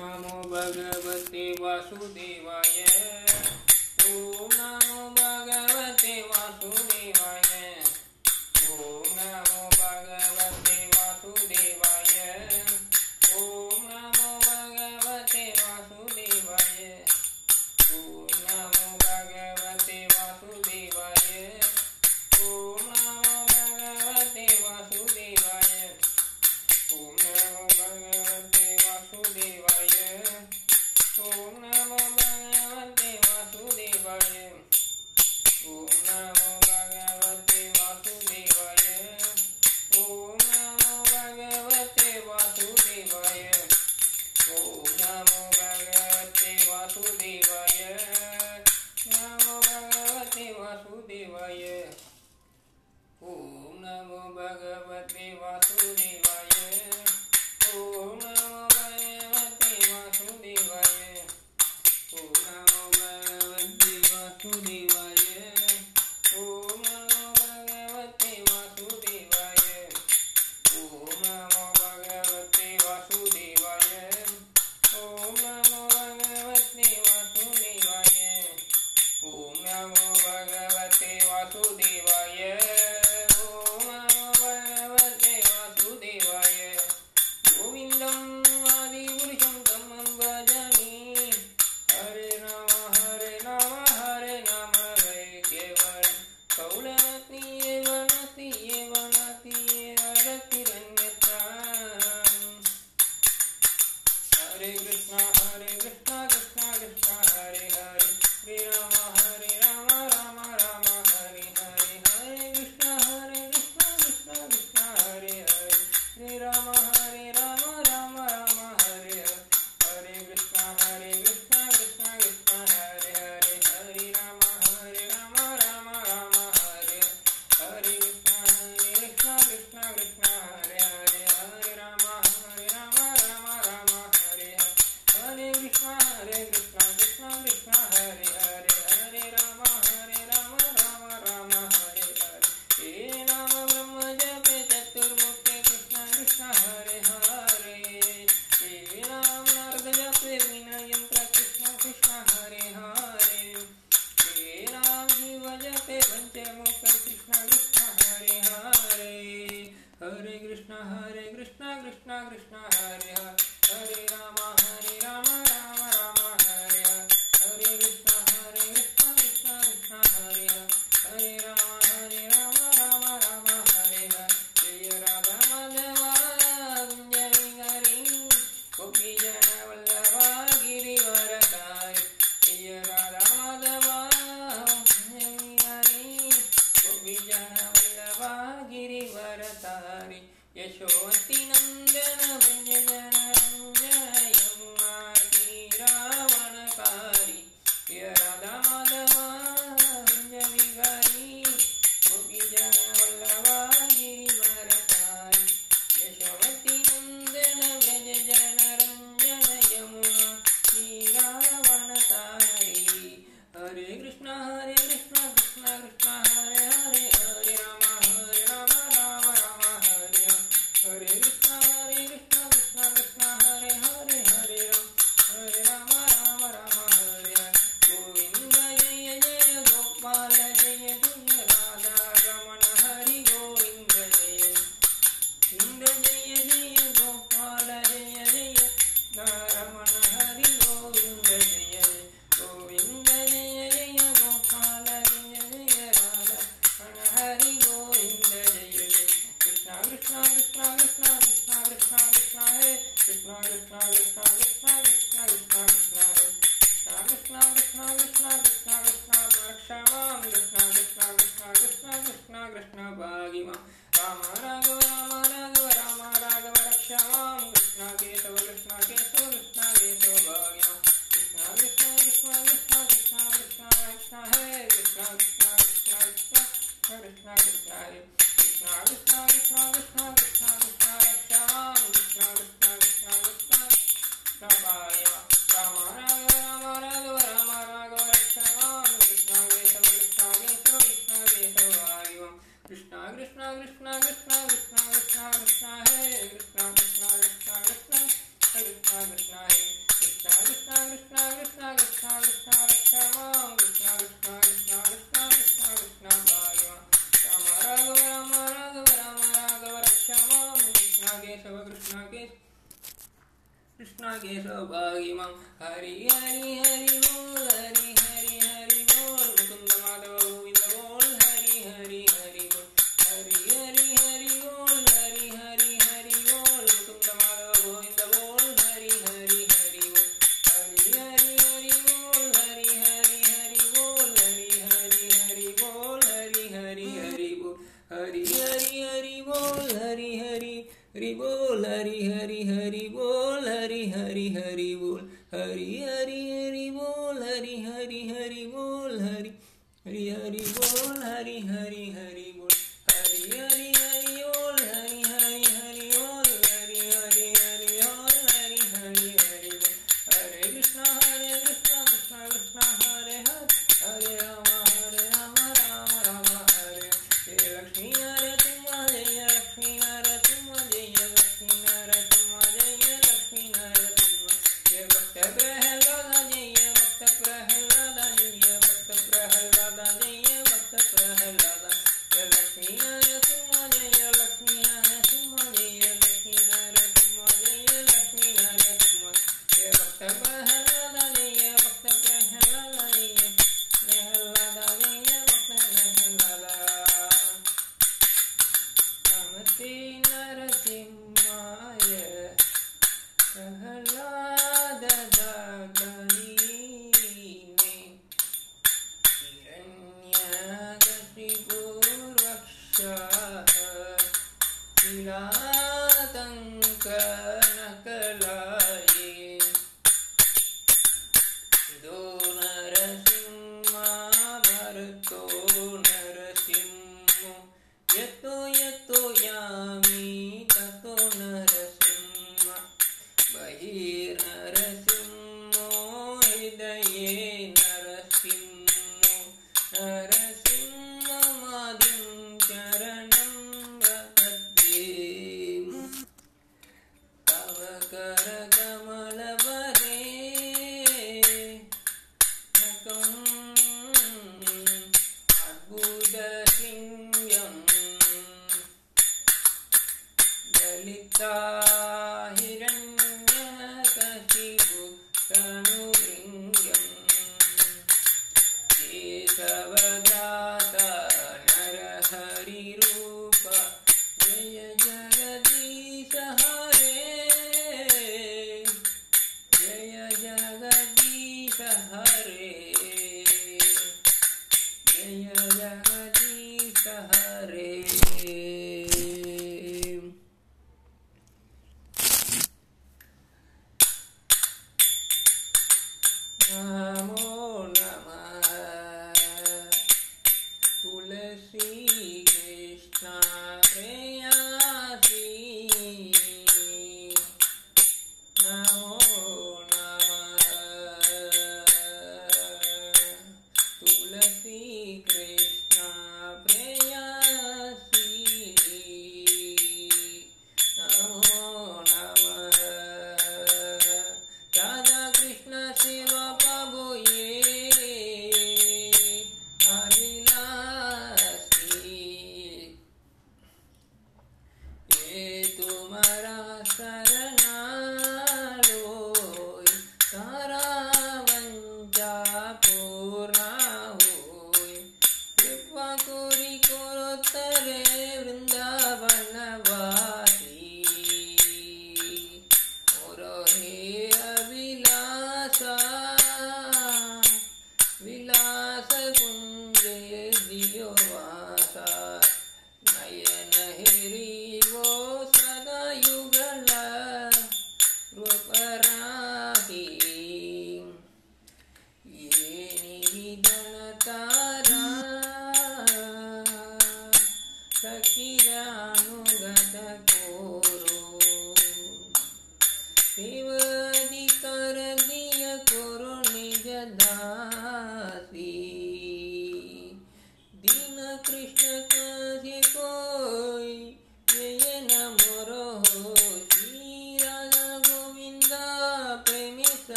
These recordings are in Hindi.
नमो भगवते वासुदेवाय कृष्णा कृष्णा कृष्णा कृष्णा कृष्णा है कृष्णा कृष्णा कृष्णा कृष्णा कृष्णा कृष्णा है कृष्णा कृष्णा कृष्णा कृष्णा कृष्णा कृष्णा रक्षा माम कृष्णा कृष्णा कृष्णा कृष्णा कृष्णा कृष्णा भागवा राम राघव राम राघव राम राघव रक्षा माम कृष्णा केशव कृष्ण केशव कृष्णा केशव भागी माम Hari Hari Hari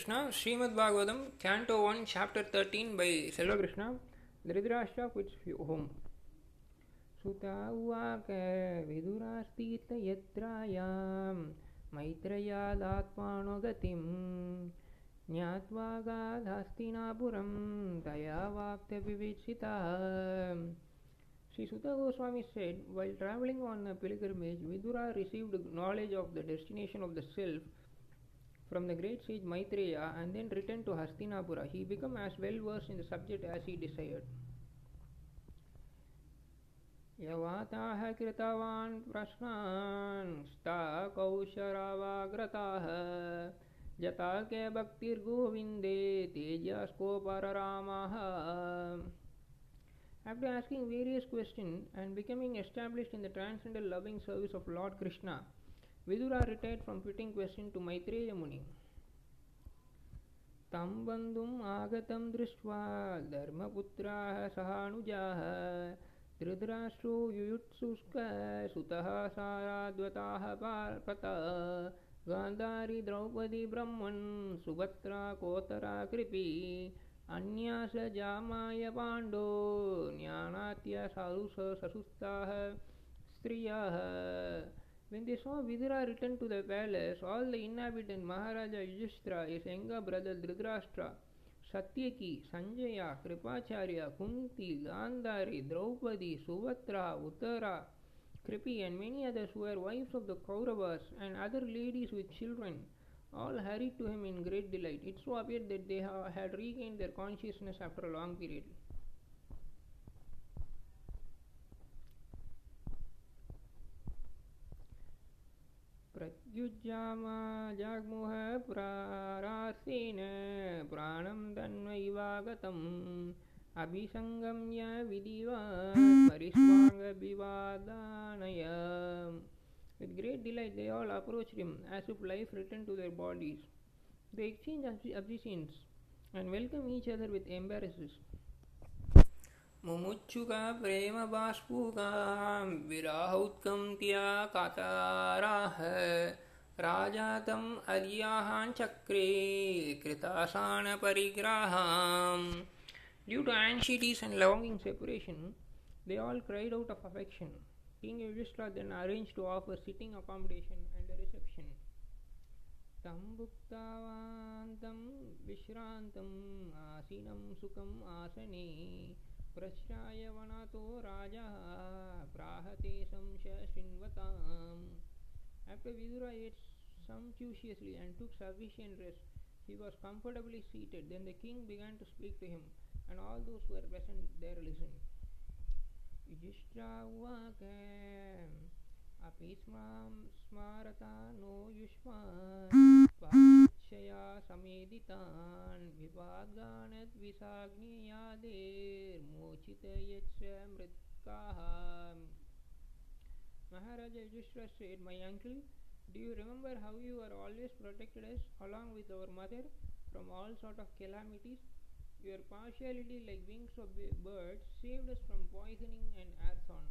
Krishna, Srimad Bhagavatam, Canto 1, Chapter 13 by Selva Krishna, Dhritarashtra quits home. सुता उवाक विदुरास्तीत यत्रायां मैत्रयादात्मानो गतिं ज्ञात्वा गाधास्तिनापुरं तया वाप्त्यविवेक्षितः Sri Sutta Goswami said, while traveling on a pilgrimage, Vidura received knowledge of the destination of the self from the great sage Maitreya and then returned to Hastinapura. He became as well versed in the subject as he desired. यवाताः कृतवान् प्रश्नान् स्ता कौशरावाग्रताः जता के भक्तिर्गोविन्दे तेजस्कोपररामः After asking various questions and becoming established in the transcendental loving service of Lord Krishna, Vidura retired from putting question to Maitreya Muni. तं बन्धुम् आगतं दृष्ट्वा धर्मपुत्राः सहानुजाः धृतराष्ट्रो युयुत्सुष्क सुतः साराद्वताः पार्पत गान्धारी द्रौपदी ब्रह्मन् सुभद्रा कोतरा कृपी अन्या स जामाय पाण्डो ज्ञानात्य सारुष ससुस्ताः स्त्रियः When they saw Vidura return to the palace, all the inhabitants, Maharaja Yudhishthira, his younger brother Dhritarashtra, Satyaki, Sanjaya, Kripacharya, Kunti, Gandhari, Draupadi, Suvatra, Uttara, Kripi, and many others who were wives of the Kauravas and other ladies with children, all hurried to him in great delight. It so appeared that they ha- had regained their consciousness after a long period. प्रत्युज्जामा जाग्मुह प्रारासीन प्राणं तन्वैवागतम् अभिसङ्गम्य विधिवत् परिष्वाङ्गविवादानय With great delight they all approached him as if life returned to their bodies. They exchanged obse- obeisance and welcomed each other with embraces. मुमुच्छुका प्रेम बाष्पूकां विराहौत्कन्त्या काताराः राजा तम् अर्याहाञ्चक्रे कृतासानपरिग्राहाम् Due to anxieties and longing separation, they all cried out of affection. King Yudhishthira then arranged to offer sitting accommodation and a reception. तं भुक्तावान्तं विश्रान्तम् आसीनं सुखम् आसने प्रश्राय वनातो राजा प्राहते संश शृण्वताम् After Vidura ate sumptuously and took sufficient rest, he was comfortably seated. Then the king began to speak to him, and all those who were present there listened. युधिष्ठिरावाक अपि स्मां स्मारता नो युष्मान् अक्षया समेदितान् विभागानद्विषाग्नेयादेर्मोचितयच्छ मृत्काः। Maharaj Yudhishthira said my uncle do you remember how you us always protected us along with our mother from all sort of calamities your partiality like wings of birds saved us from poisoning and एर्थान्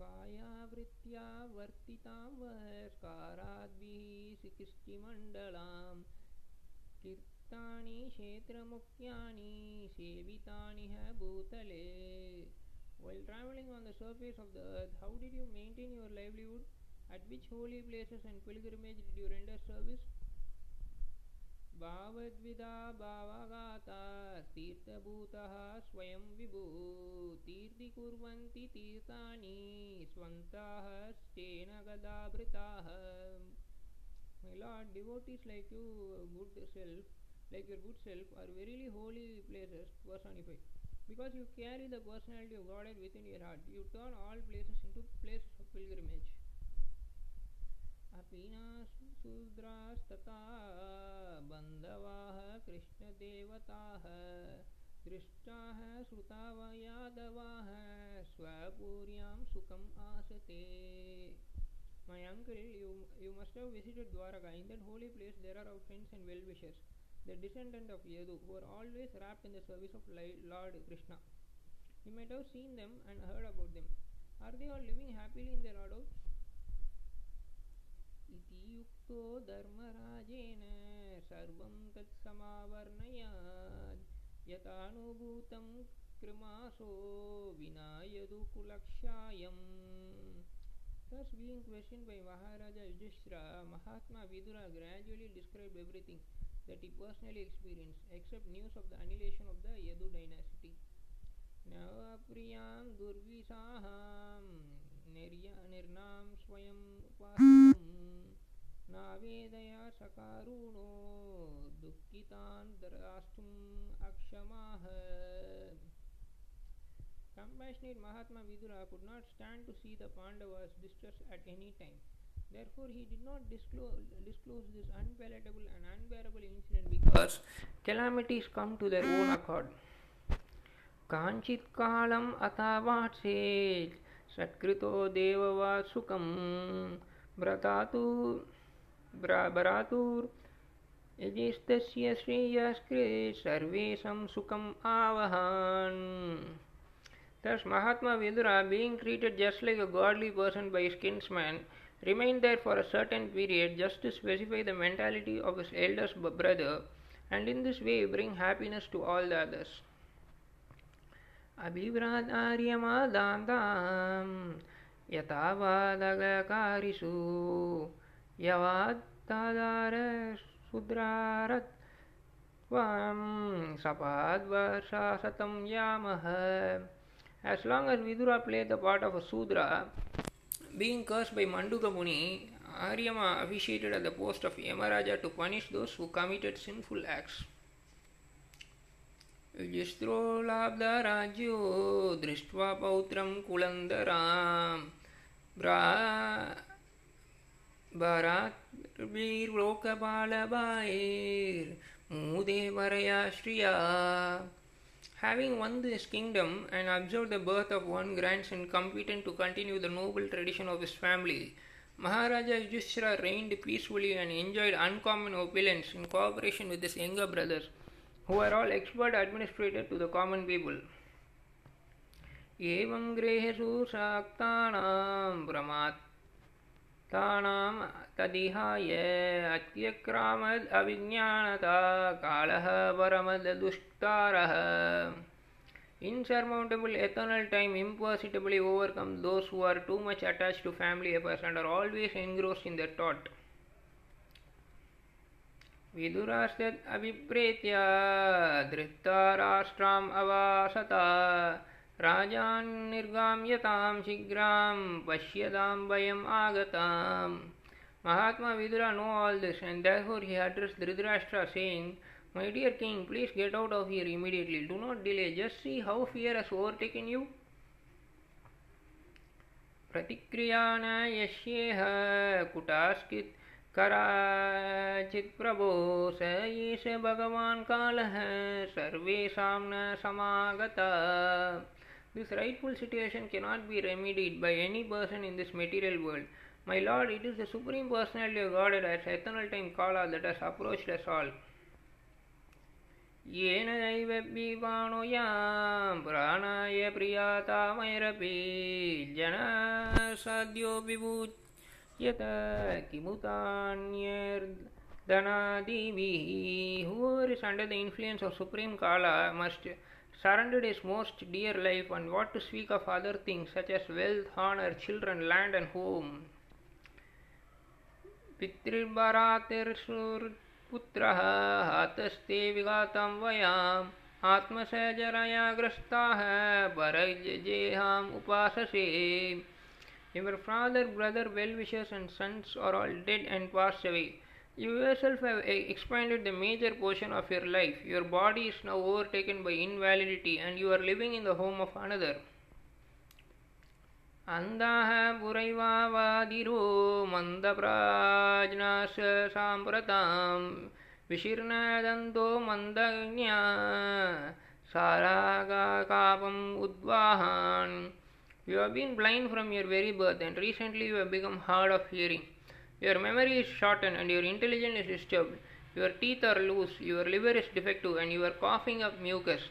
कायावृत्या वर्तितां वहर्काराद्भिः सिकृष्टिमण्डलाम् कीर्तानि क्षेत्रमुख्यानि, सेवितानि ह भूतले। Well travelling on the surface of the earth how did you maintain your livelihood at which holy places and pilgrimage did you render वावद्विदा भावगाता तीर्थभूतः स्वयं विभुः, तीर्थीकुर्वन्ति तीर्थानि स्वन्ताः स्तेन गदाभृताः। Lord devotees like you good self like your good self are verily holy places personify because you carry the personality of Godhead within your heart you turn all places in to place of pilgrimage अपीनाशूद्रास्तथा बन्धवाः कृष्णदेवताः दृष्टाः श्रुताव यादवाः स्वपूर्यां सुखम् आसते My uncle, you, you must have visited Dwaraka. In that holy place there are our friends and well-wishers, the descendant of Yadu, who are always wrapped in the service of Lord Krishna. You might have seen them and heard about them. Are they all living happily in their adults? धर्मराजेन सर्वं तत्समावर्णयात् यथानुभूतं कृमासो यदुकुलक्षायम् Thus being questioned by Maharaja Yudhishthira, Mahatma Vidura gradually described everything that he personally experienced except news of the annihilation of the Yadu dynasty. नवप्रियां दुर्विसाहां निर्नां Swayam उपासितम् नावेदया सकारुणो दुःखितान् द्राष्टुम् अक्षमाः Compassionate Mahatma Vidura could not stand to see the Pandavas distressed at any time. Therefore, he did not disclose, disclose this unpalatable and unbearable incident because calamities come to their own accord. काञ्चित् कालम् अथावाट्सेत् सत्कृतो देववा सुखं व्रतातु भरातुर्यजिस्तस्य श्रेयस्कृत् सर्वेषां सुखम् आवहान् Thus, Mahatma Vidura, being treated just like a godly person by his kinsman, remained there for a certain period just to specify the mentality of his eldest brother and in this way bring happiness to all the others. अभिव्रादार्यमादान्तां यथावादगकारिषु यवात्तादारशूद्रारत् त्वां सपाद्वर्षाशतं यामः As long as Vidura played the part of a Sudra, being cursed by Manduka Muni, Aryama officiated at the post of Yamaraja to punish those who committed sinful acts. युजिस्त्रो लाब्धराज्यो दृष्ट्वा पौत्रं कुलन्दरां भराद्भिर्लोकपालबायैर्मुदेवरया Shriya Having won this kingdom and observed the birth of one grandson competent to continue the noble tradition of his family, Maharaja Yudhishthira reigned peacefully and enjoyed uncommon opulence in cooperation with his younger brothers, who were all expert administrators to the common people. एवं गृहेषु शाक्तानां प्रमात्तानां तदिहाय अत्यक्रामद् अविज्ञानता कालः परमदुष्टारः Insurmountable eternal time imperceptibly overcomes those who are too much attached to family affairs and are always engrossed in their thought. विदुराश्च अभिप्रेत्य धृत्वा राष्ट्राम् अवासता राजान निर्गाम्यताम शीघ्रम पश्यताम आगता महात्मा Vidura know all this and therefore he address Dhritarashtra saying my dear king please get out of here immediately do not delay just see how fear is overtaking you प्रतिक्रिया न कुटास्कित कराचित प्रभो स येष भगवान काल है सर्वेशा न समागता। This rightful situation cannot be remedied by any person in this material world. My lord, it is the Supreme Personality of Godhead as eternal time Kala that has approached us all. येन दैव विवाणो यां प्राणाय प्रियातामैरपि जनसाद्यो विभूयत किमुतान्यर्दनादिभिः Whoever is under the influence of Supreme Kala must surrender his most dear life and what to speak of other things such as wealth, honor, children, land and home. पितृर्बरातिर्सुर पुत्रः हातस्ते विघातं वयाम् आत्मसजरया ग्रस्ताः परजेहाम् उपाससे Your father, brother, well-wishers and sons are all dead and passed away. You yourself have expended the major portion of your life. Your body is now overtaken by invalidity and you are living in the home of another. अन्धाः पुरैवावादिरो मन्दप्राज्ञास साम्प्रतां विशीर्णदन्तो मन्दज्ञा सारागाकापम् उद्वाहान् You have been blind from your very birth and recently you have become hard of hearing. Your memory is shortened and your intelligence is disturbed. Your teeth are loose, your liver is defective and you are coughing up mucus.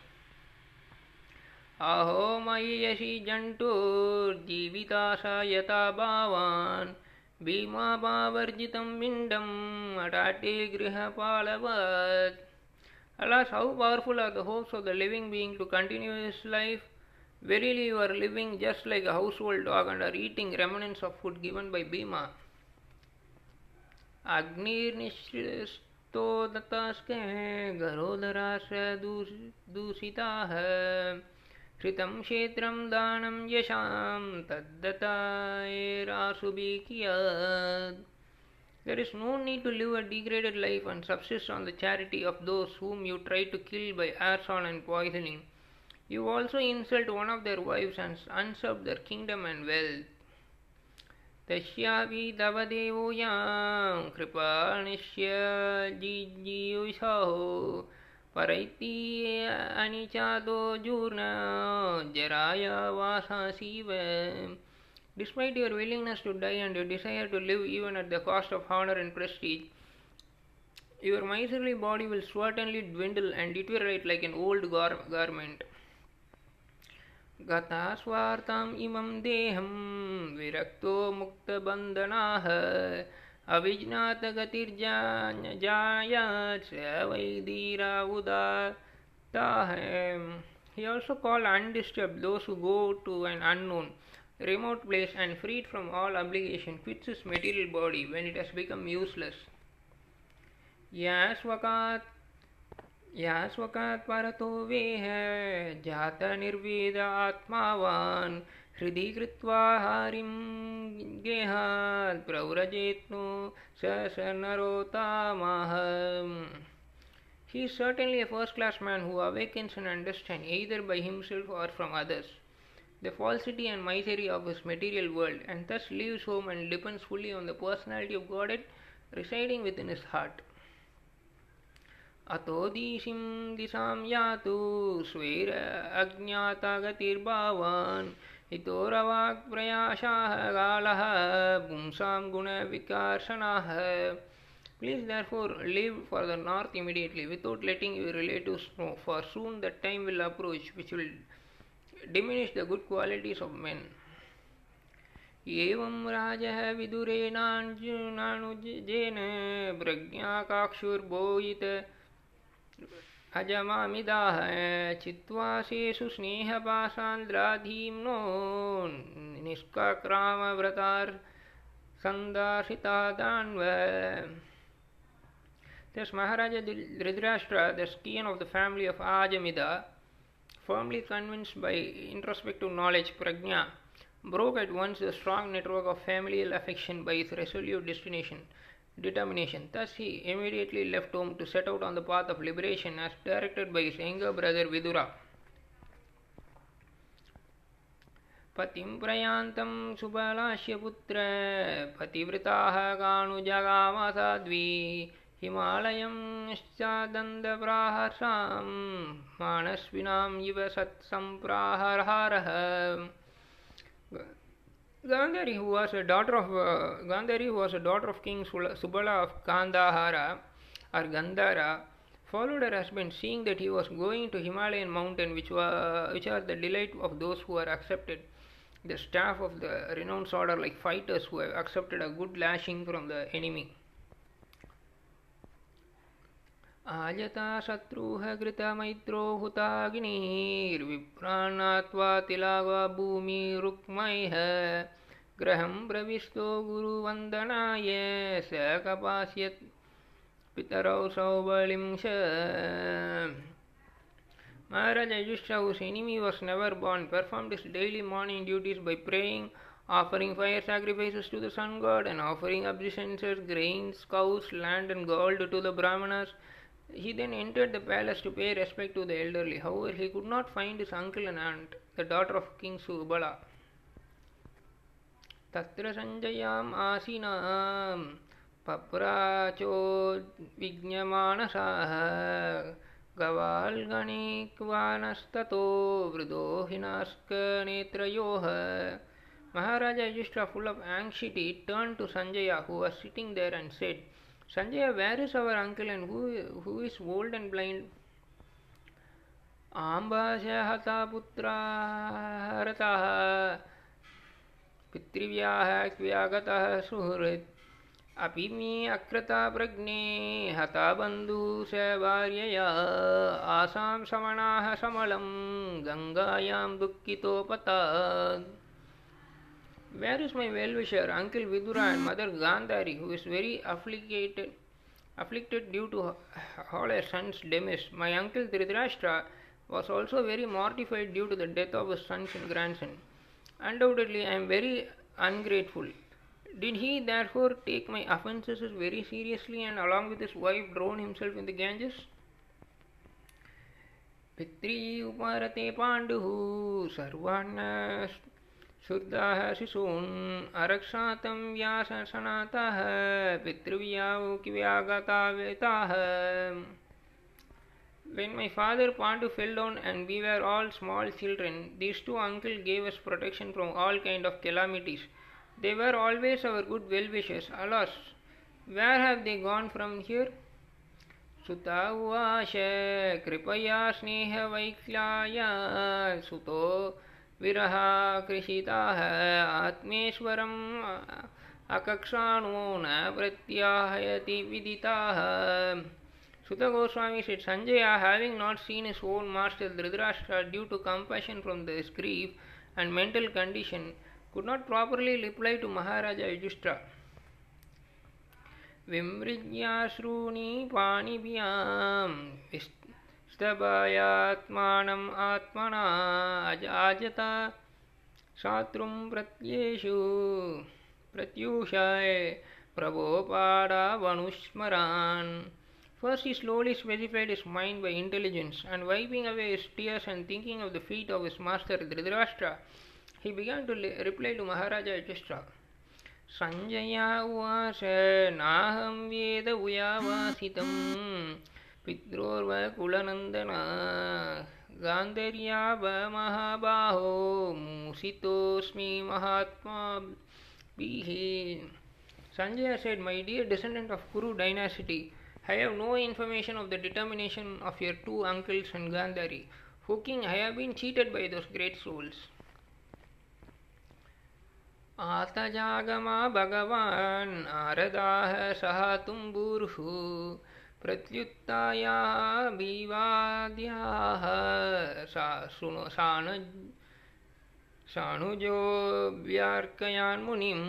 अहो मय्यसि जन्तुर्जीवितास यथा भावान् भीमाभावर्जितं पिण्डम् अटाटे गृहपालवत् Alas, how powerful are the hopes of the living being to continue his life? Verily, you are living just like a household dog and are eating remnants of food given by Bhima. अग्निर्निश्चितो दत्तास्के घरोधराश दूषिताः श्रितं क्षेत्रं दानं यशां तद्दतायेरासुभिः कियत् There is no need to live a degraded life and subsist on the charity of those whom you try to kill by arson and poisoning. You also insult one of their wives and usurp their kingdom and wealth. तस्यापि तव देवो यां कृपाणिष्य जिजीयुषो परैति अनिचादो जूर्ण जराय वासासीव Despite your willingness to die and your desire to live even at the cost of honor and prestige, your miserly body will certainly dwindle and deteriorate like an old gar- garment. गता स्वार्थम् इमं देहं विरक्तो मुक्तबन्धनाः अविज्ञातगतिर्जायात् वैदीरा उदाताः He also called undisturbed those who go to an unknown, remote place and freed from all obligation quits his material body when it has become useless. यास्वकात् यास्वकात् परतो वेह जातनिर्वेद आत्मावान् हृदि कृत्वा हारिं गेहात् प्रव्रजेत्नो स स नरोतामः He is certainly a first class man who awakens and understands either by himself or from others the falsity and misery of his material world and thus leaves home and depends fully on the personality of Godhead residing within his heart. अतो दिशिं दिशा या तो अज्ञातागतिर्भावान्। अज्ञाता रवाक्प्रयासाः कालः पुंसां गुणविकार्षणाः please therefore leave for the north immediately without letting your relative know for soon the time will approach which will diminish the good quality of men एवं राज विदुरेनाजुनाजेन प्रज्ञाकाक्षुर्भोयिता अजमामिदाः चित्वासेषु स्नेहपाशान्द्राधीम्नो निष्काक्रामव्रतार् सन्दासितादान्व Thus Maharaja Dhritarashtra, the scion of the family of Ajamida, firmly convinced by introspective knowledge, prajna, broke at once the strong network of familial affection by his resolute destination, determination. Thus, he immediately left home to set out on the path of liberation as directed by his younger brother Vidura. पतिं प्रयान्तं सुबलास्य पुत्र पतिव्रताः काणुजगामसाध्वी हिमालयं निश्चादन्दप्राहसां मानस्विनाम् इव सत्सम्प्राहारः Gandhari, who was a daughter of uh, Gandhari, who was a daughter of King Subala of Kandahara or Gandhara, followed her husband, seeing that he was going to Himalayan mountain, which were which are the delight of those who are accepted. The staff of the renowned sword are like fighters who have accepted a good lashing from the enemy. आजता शत्रुः कृतमैत्रो हुताग्निर्विप्राणात्वा तिलावा भूमिरुक्मैः गृहं प्रविष्टो गुरुवन्दनाय स कपास्यत् पितरौ सौबलिंश Maharaj Yudhishthira, whose enemy was never born, performed his daily morning duties by praying, offering fire sacrifices to the sun god, and offering obeisances, grains, cows, land, and gold to the brahmanas. He then entered the palace to pay respect to the elderly. However, he could not find his uncle and aunt, the daughter of King Subala. तत्र सञ्जयाम् आसीनां पप्राचोद्विज्ञमानसाः गवाल्गणिक्वानस्ततो वृदो हिनास्कनेत्रयोः Maharaja Yudhishthira, full of anxiety, turned to Sanjaya, who was sitting there, and said, Sanjaya, where is our uncle and who, who is old and blind? आम्बाशहता पुत्राः हरतः पितृव्याहत सुहृद अभी मे अकृता प्रज्ञे, हता बंधु स वार्यया आसा शमणा समल गंगायां दुखिपता where is my well wisher uncle Vidura and mother Gandhari who is very afflicted afflicted due to whole a sons demise my uncle Dhritarashtra was also very mortified due to the death of sons and grandson Undoubtedly, I am very ungrateful. Did he therefore take my offences very seriously and along with his wife drown himself in the Ganges? पित्री उपारते पाण्डुः सर्वान् शुद्धाः शिशून् अरक्षातं व्याससनातः पितृव्यावुकिव्यागता वेताः When my father Pandu fell down and we were all small children, these two uncles gave us protection from all kind of calamities. They were always our good well-wishers. Alas, where have they gone from here? सुता उवाच कृपया स्नेहवैक्ल्याय सुतो विरहा कृषिताः आत्मेश्वरम् अकक्षाणो न प्रत्याहयति विदिताः Sutta Goswami said, Sanjaya, having not seen his own master Dhritarashtra due to compassion from his grief and mental condition, could not properly reply to Maharaja Yudhishthira. विमृज्याश्रूणि पाणिभ्यां स्तभायात्मानम् आत्मना अजाजता शात्रुं प्रत्येषु प्रत्यूषाय प्रभोपाडावनुस्मरान् First, he slowly specified his mind by intelligence, and wiping away his tears and thinking of the feet of his master Dhritarashtra, he began to reply to Maharaja Yudhishthira. Sanjaya उवाच नाहं वेद उयावासितं पित्रोर्वकुलनन्दन गान्धर्यावमहाबाहो मूसितोऽस्मि महात्माभिः Sanjaya said, My dear descendant of Kuru dynasty, I have no information of the determination of your two uncles and Gandhari. O king, I have been cheated by those great souls. आतजागमा भगवान् नारदाः सह तुम्बुर्ः प्रत्युत्ताया विवाद्याः सा शृणु शाणुजो व्यार्कयान मुनिम।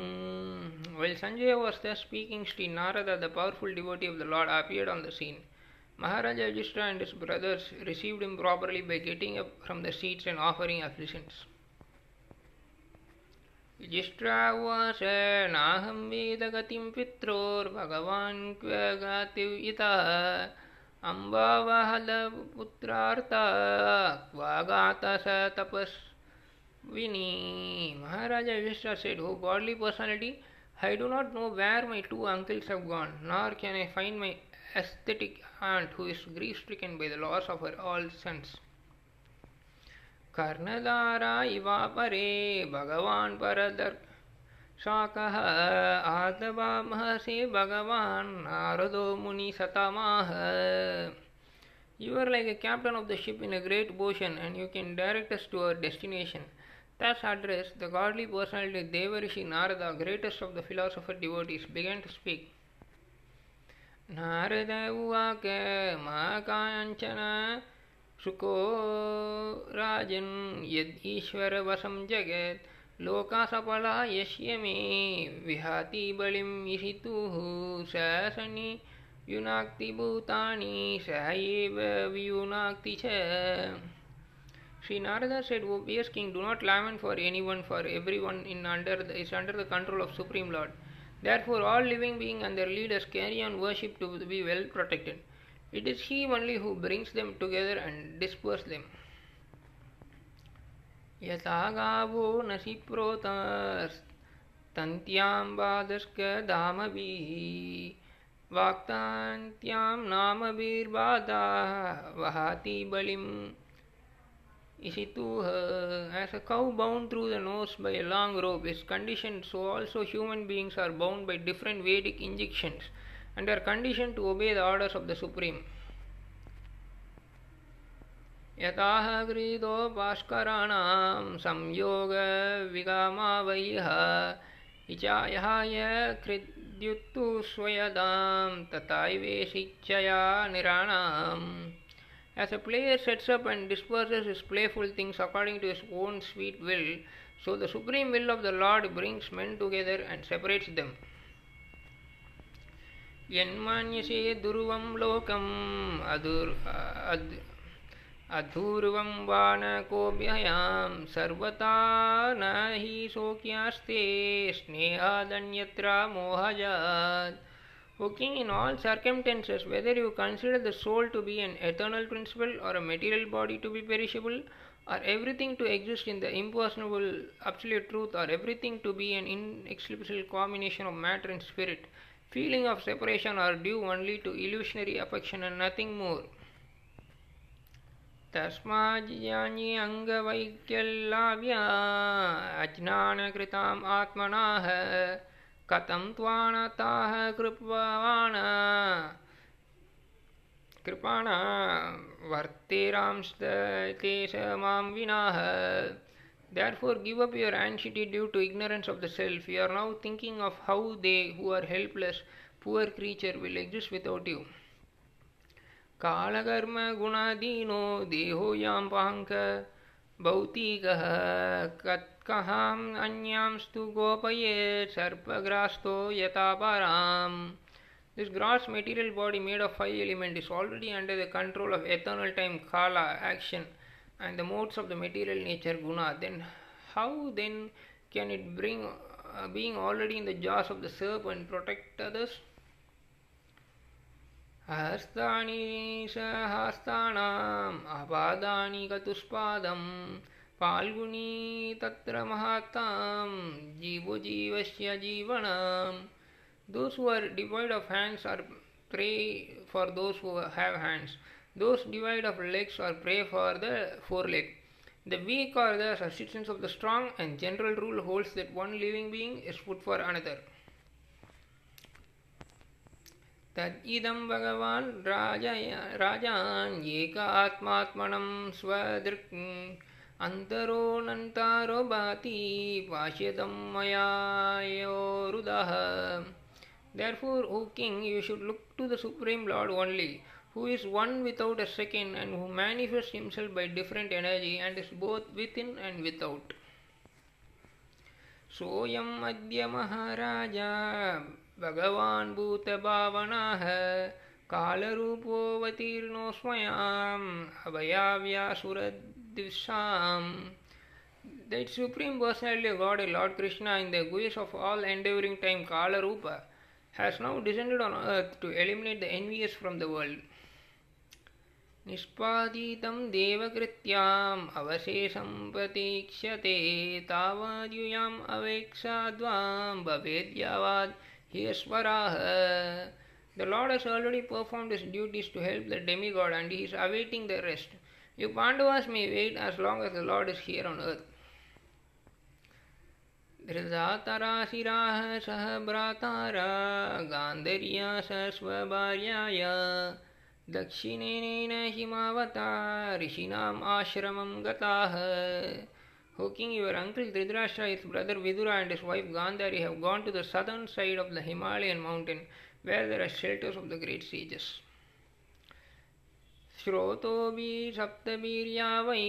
Well Sanjay was the speaking Shri Narada the powerful devotee of the lord appeared on the scene Maharaj Yudhishthira and his brothers received him properly by getting up from the seats and offering afflictions युधिष्ठिरावास नाहम वेद गतिम पित्रोर भगवान क्व गातिविता अम्बावहल पुत्रार्ता क्वागात स tapasvini. Maharaja Yudhishthira said, O godly personality, I do not know where my two uncles have gone, nor can I find my aesthetic aunt who is grief stricken by the loss of her all sons. कर्णधारा इवापरे भगवान् परदर् शाकः आदवामहसे भगवान् नारदो मुनिसतमाः You are like a captain of the ship in a great ocean and you can direct us to our destination. Thus addressed, the godly personality Devarishi Narada, greatest of the philosopher devotees, began to speak. Narad उवाच मा काञ्चन शुको राजन् यदीश्वरवशं जगत् लोकासफला यस्य मे विहाति बलिं विहितुः स शनि युनाक्ति भूतानि स एव वियुनाक्ति च Sri Narada said, O fierce king, do not lament for anyone, for everyone in under the, is under the control of Supreme Lord. Therefore, all living beings and their leaders carry on worship to be well protected. It is He only who brings them together and disperses them. यथा गावो नसि प्रोतस्तन्त्यां बाधस्कधामभिः वाक्तान्त्यां नामभिर्बाधाः वहाति बलिम् Isituha, as a cow bound through the nose by a long rope is conditioned, so also human beings are bound by different Vedic injunctions and are conditioned to obey the orders of the Supreme. यताः गृहीतो भास्कराणां संयोगविगामावयः इचायः कृद्युत्तु स्वयदां तथैवेशिच्छया निराणाम् As a player sets up and disperses his playful things according to his own sweet will, so the supreme will of the Lord brings men together and separates them. यन्मान्यसे दुर्वं लोकम् अधुर् अधूर्वं वा न कोऽभ्ययां सर्वथा न हि शोक्यास्ते स्नेहादन्यत्र मोहजात् O king, in all circumstances, whether you consider the soul to be an eternal principle or a material body to be perishable, or everything to exist in the impersonable absolute truth, or everything to be an inexplicable combination of matter and spirit, feeling of separation are due only to illusionary affection and nothing more. तस्माज्ञानी अङ्गवैकल्याव्या अज्ञानकृताम् आत्मनाः कथं त्वाणताः कृपवान् कृपाण वर्तेरांश्च ते स माँ विनाः therefore give up your anxiety due to ignorance of the self you are now thinking of how they who are helpless poor creature will exist without you कालकर्मगुणाधीनो देहोऽयां पाङ्क भौतिकः कत् कत्कहाम् अन्यांस्तु गोपयेत् सर्पग्रास्तो यथा पराम् This gross material body made of five elements is already under the control of eternal time, kala, action, and the modes of the material nature, guna. Then, how then can it bring, uh, being already in the jaws of the serpent, protect others? हस्तानि सहस्तानाम् अपादानि कतुष्पादम् Falguni तत्र महात्म जीव जीवस्य जीवन। Those are devoid of hands are prey for those who have hands those devoid of legs are prey for the four leg the weak are the assistance of the strong and general rule holds that one living being is food for another तदिदं भगवान् राजय राजान् एकात्मात्मनं स्वदृक् अन्तरो नन्तारो भाति पाश्यतं मयायोरुदः therefore who king you should look the supreme lord only who is one without a second and who manifest himself by different energy and is both within and without सोऽयम् अद्य महाराजा भगवान् भूतभावनाः कालरूपोऽवतीर्णो स्वयाम् स्वयाम् अभयाव्यासुरद्विषाम् That Supreme Personality of God, Lord Krishna, in the guise of all enduring time, Kala Rupa, has now descended on earth to eliminate the envious from the world. निष्पादितं देवकृत्याम् अवशेषं प्रतीक्ष्यते तावद्यूयाम् अवेक्षाद्वां भवेद्यावाद् ह्यस्वराः The Lord has already performed his duties to help the demigod and he is awaiting the rest. You Pandavas may wait as long as the Lord is here on earth. धृतातराशिराः सह भ्रातारा गान्धर्या स स्वभार्याय दक्षिणेन हिमावता ऋषीणाम् आश्रमं गताः O king, your uncle Dhritarashtra, his brother Vidura and his wife Gandhari have gone to the southern side of the Himalayan mountain where there are shelters of the great sages. श्रोतो भी सप्तवीरिया वै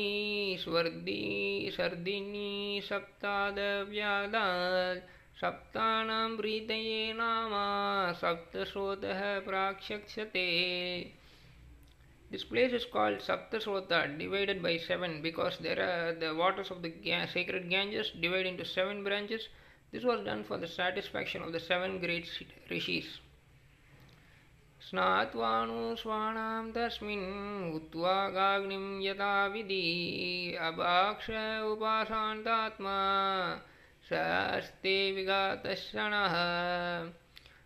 स्वर्दी सर्दिनी सप्ताद्याला सप्तानां हृदये नाम सप्तश्रोतः प्राक्षक्षते this place is called Saptasrota divided by seven because there are the waters of the sacred Ganges divide into seven branches this was done for the satisfaction of the seven great rishis स्नात्वानुस्वाणां तस्मिन् उक्त्वागाग्निं यथा विधि अभाक्ष उपासान्तात्मा स अस्ते विघातशणः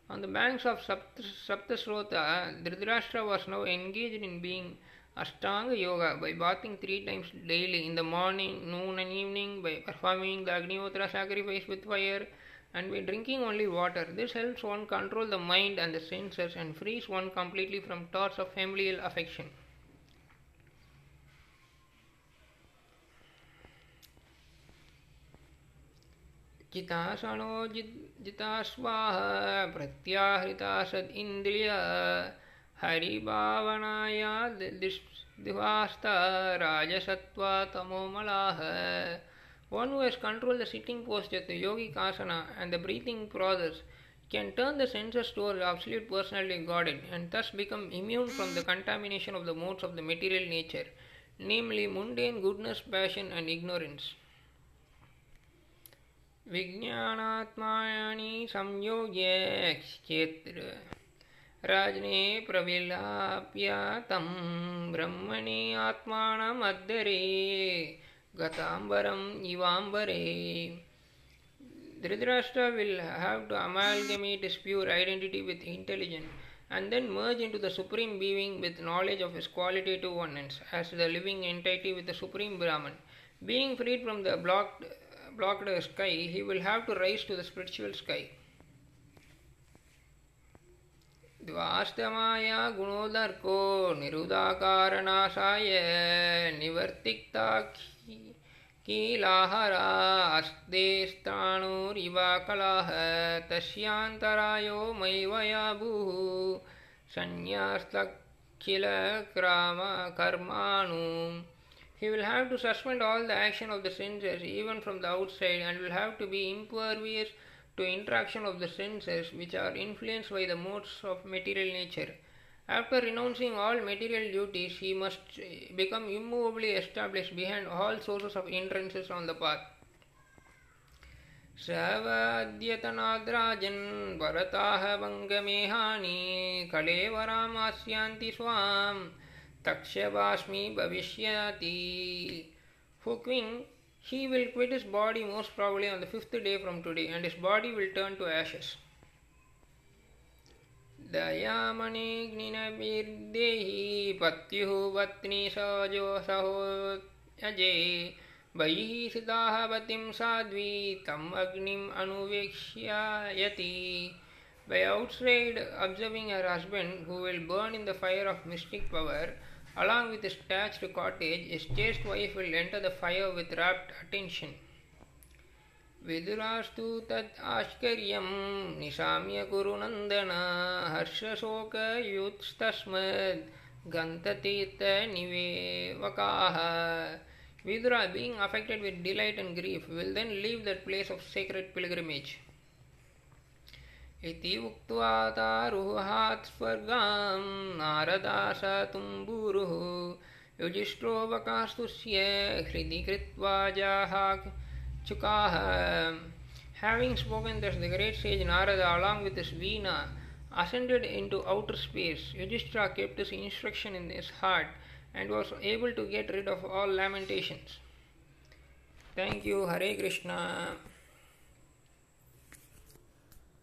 On the banks of Saptasrota, Dhritarashtra was now engaged in being Ashtanga Yoga by bathing three times daily in the morning, noon, and evening, by performing the Agnihotra sacrifice with fire, and by drinking only water. This helps one control the mind and the senses and frees one completely from thoughts of familial affection. चितासनो जितास्वाह प्रत्याहृता सद इन्द्रिय हरिभावनाया दिवास्ता राजसत्वा तमोमलाः One who has controlled the sitting posture, the yogic asana, and the breathing process can turn the senses towards the absolute personality Godhead and thus become immune from the contamination of the modes of the material nature, namely mundane goodness, passion, and ignorance. विज्ञानात्मानि संयोज्य क्षेत्र राजने प्रविलाप्य तं ब्रह्मणि आत्मानमद्धरे गताम्बरम् इवाम्बरे Dhritarashtra will have to amalgamate his pure identity with intelligence and then merge into the Supreme Being with knowledge of his qualitative oneness as the living entity with the Supreme Brahman. Being freed from the blocked blocked sky, he will have to rise to the spiritual sky. द्वास्तमाया गुणोदर्को निरुदाकारनाशाय निवर्तिक्ता कीलाहरा अस्ते स्थाणुरिवा कलाः तस्यान्तरायो संन्यास्तखिलक्राम कर्माणु He will have to suspend all the action of the senses even from the outside and will have to be impervious to interaction of the senses which are influenced by the modes of material nature. After renouncing all material duties, he must become immovably established behind all sources of hindrances on the path. सवद्यतनाद्राजन् भरताः वङ्गमेहानि कलेवरामास्यान्ति स्वाम् Takshavaasmi Bhavishyati. For king, he will quit his body most probably on the fifth day from today, and his body will turn to ashes. दयामणिग्निनविर्देहि पत्युः पत्नी सजो सहोजये बहिः सिताः पतिं साध्वी तम् अग्निम् अनुवेक्ष्ययति By outside observing her husband, who will burn in the fire of mystic power, Along with his thatched cottage, his chaste wife will enter the fire with rapt attention. विदुरास्तु तत् आश्चर्यं। निशाम्य कुरु नन्दन। हर्षशोकयुत्स्तस्मद् गन्ततीर्थनिवेवकाः Vidura, being affected with delight and grief, will then leave that place of sacred pilgrimage. इति उक्त्वा तारुहात् स्वर्गां नारदास तुम्बुरुः युजिष्ठोऽवकास्तुस्य हृदि कृत्वा जाहाक। चुकाः Having spoken thus, the great sage Narada, along with his Veena, ascended into outer space. Yudhishthira kept his instruction in his heart and was able to get rid of all lamentations. Thank you, Hare Krishna.